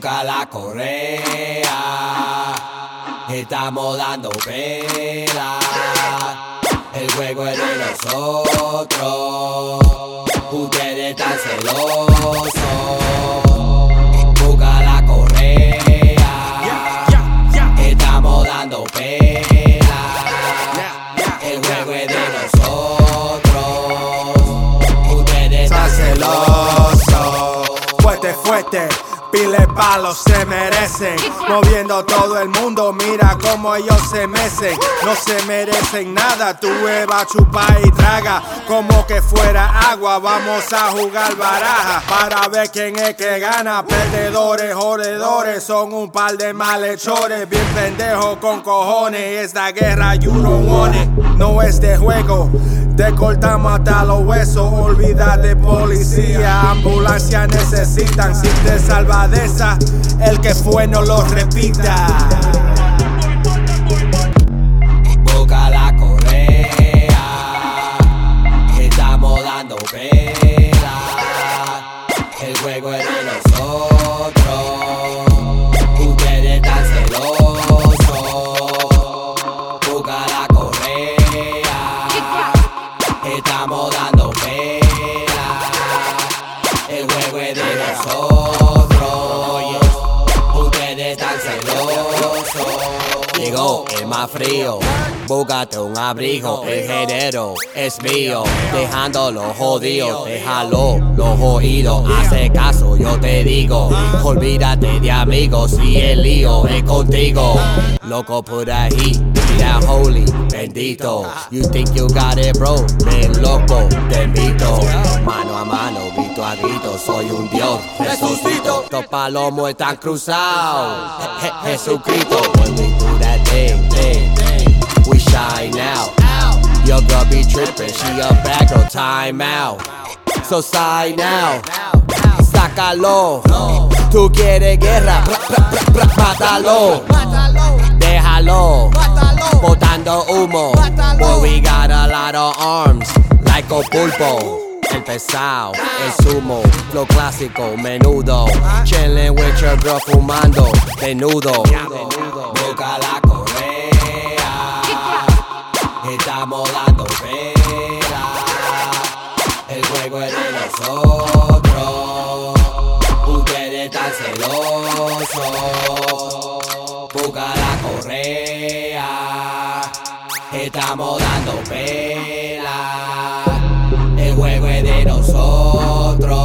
Busca la correa, estamos dando pela. El juego es de nosotros, ustedes están celosos. Busca la correa, estamos dando pela. Palos se merecen, moviendo todo el mundo. Mira cómo ellos se mecen, no se merecen nada. Tu Eva chupa y traga como que fuera agua. Vamos a jugar baraja para ver quién es que gana. Perdedores, jodedores, son un par de malhechores. Bien pendejos con cojones. Esta guerra you don't want it, no es de juego. Te cortamos hasta los huesos, olvida de policía. Ambulancia necesitan, si te salva el que fue no lo repita. Busca la correa, estamos dando pela. El juego es de nosotros, ustedes están celosos. Busca la correa, estamos dando pela. El juego es de nosotros, ustedes están celosos. Llegó el más frío, búscate un abrigo, el género es mío, dejándolo jodido, déjalo los oídos, hace caso, yo te digo, olvídate de amigos y el lío es contigo, loco por ahí, mira holy, bendito, you think you got it bro, ven loco, te invito, mano a mano, grito a soy un dios, resucito, los palomos están cruzados, Je- Jesucristo, when we do that thing, we shine out. Your girl be trippin', she a bad girl, time out. So sign now, sácalo. Tú quieres guerra, mátalo. Déjalo, botando humo. Boy, we got a lot of arms, like a pulpo. El pesado, el sumo, lo clásico, menudo. Chillin' with your girl fumando, menudo. Busca la correa, estamos dando pela. El juego es de nosotros, ustedes están celosos. Busca la correa, estamos dando pela. Nosotros,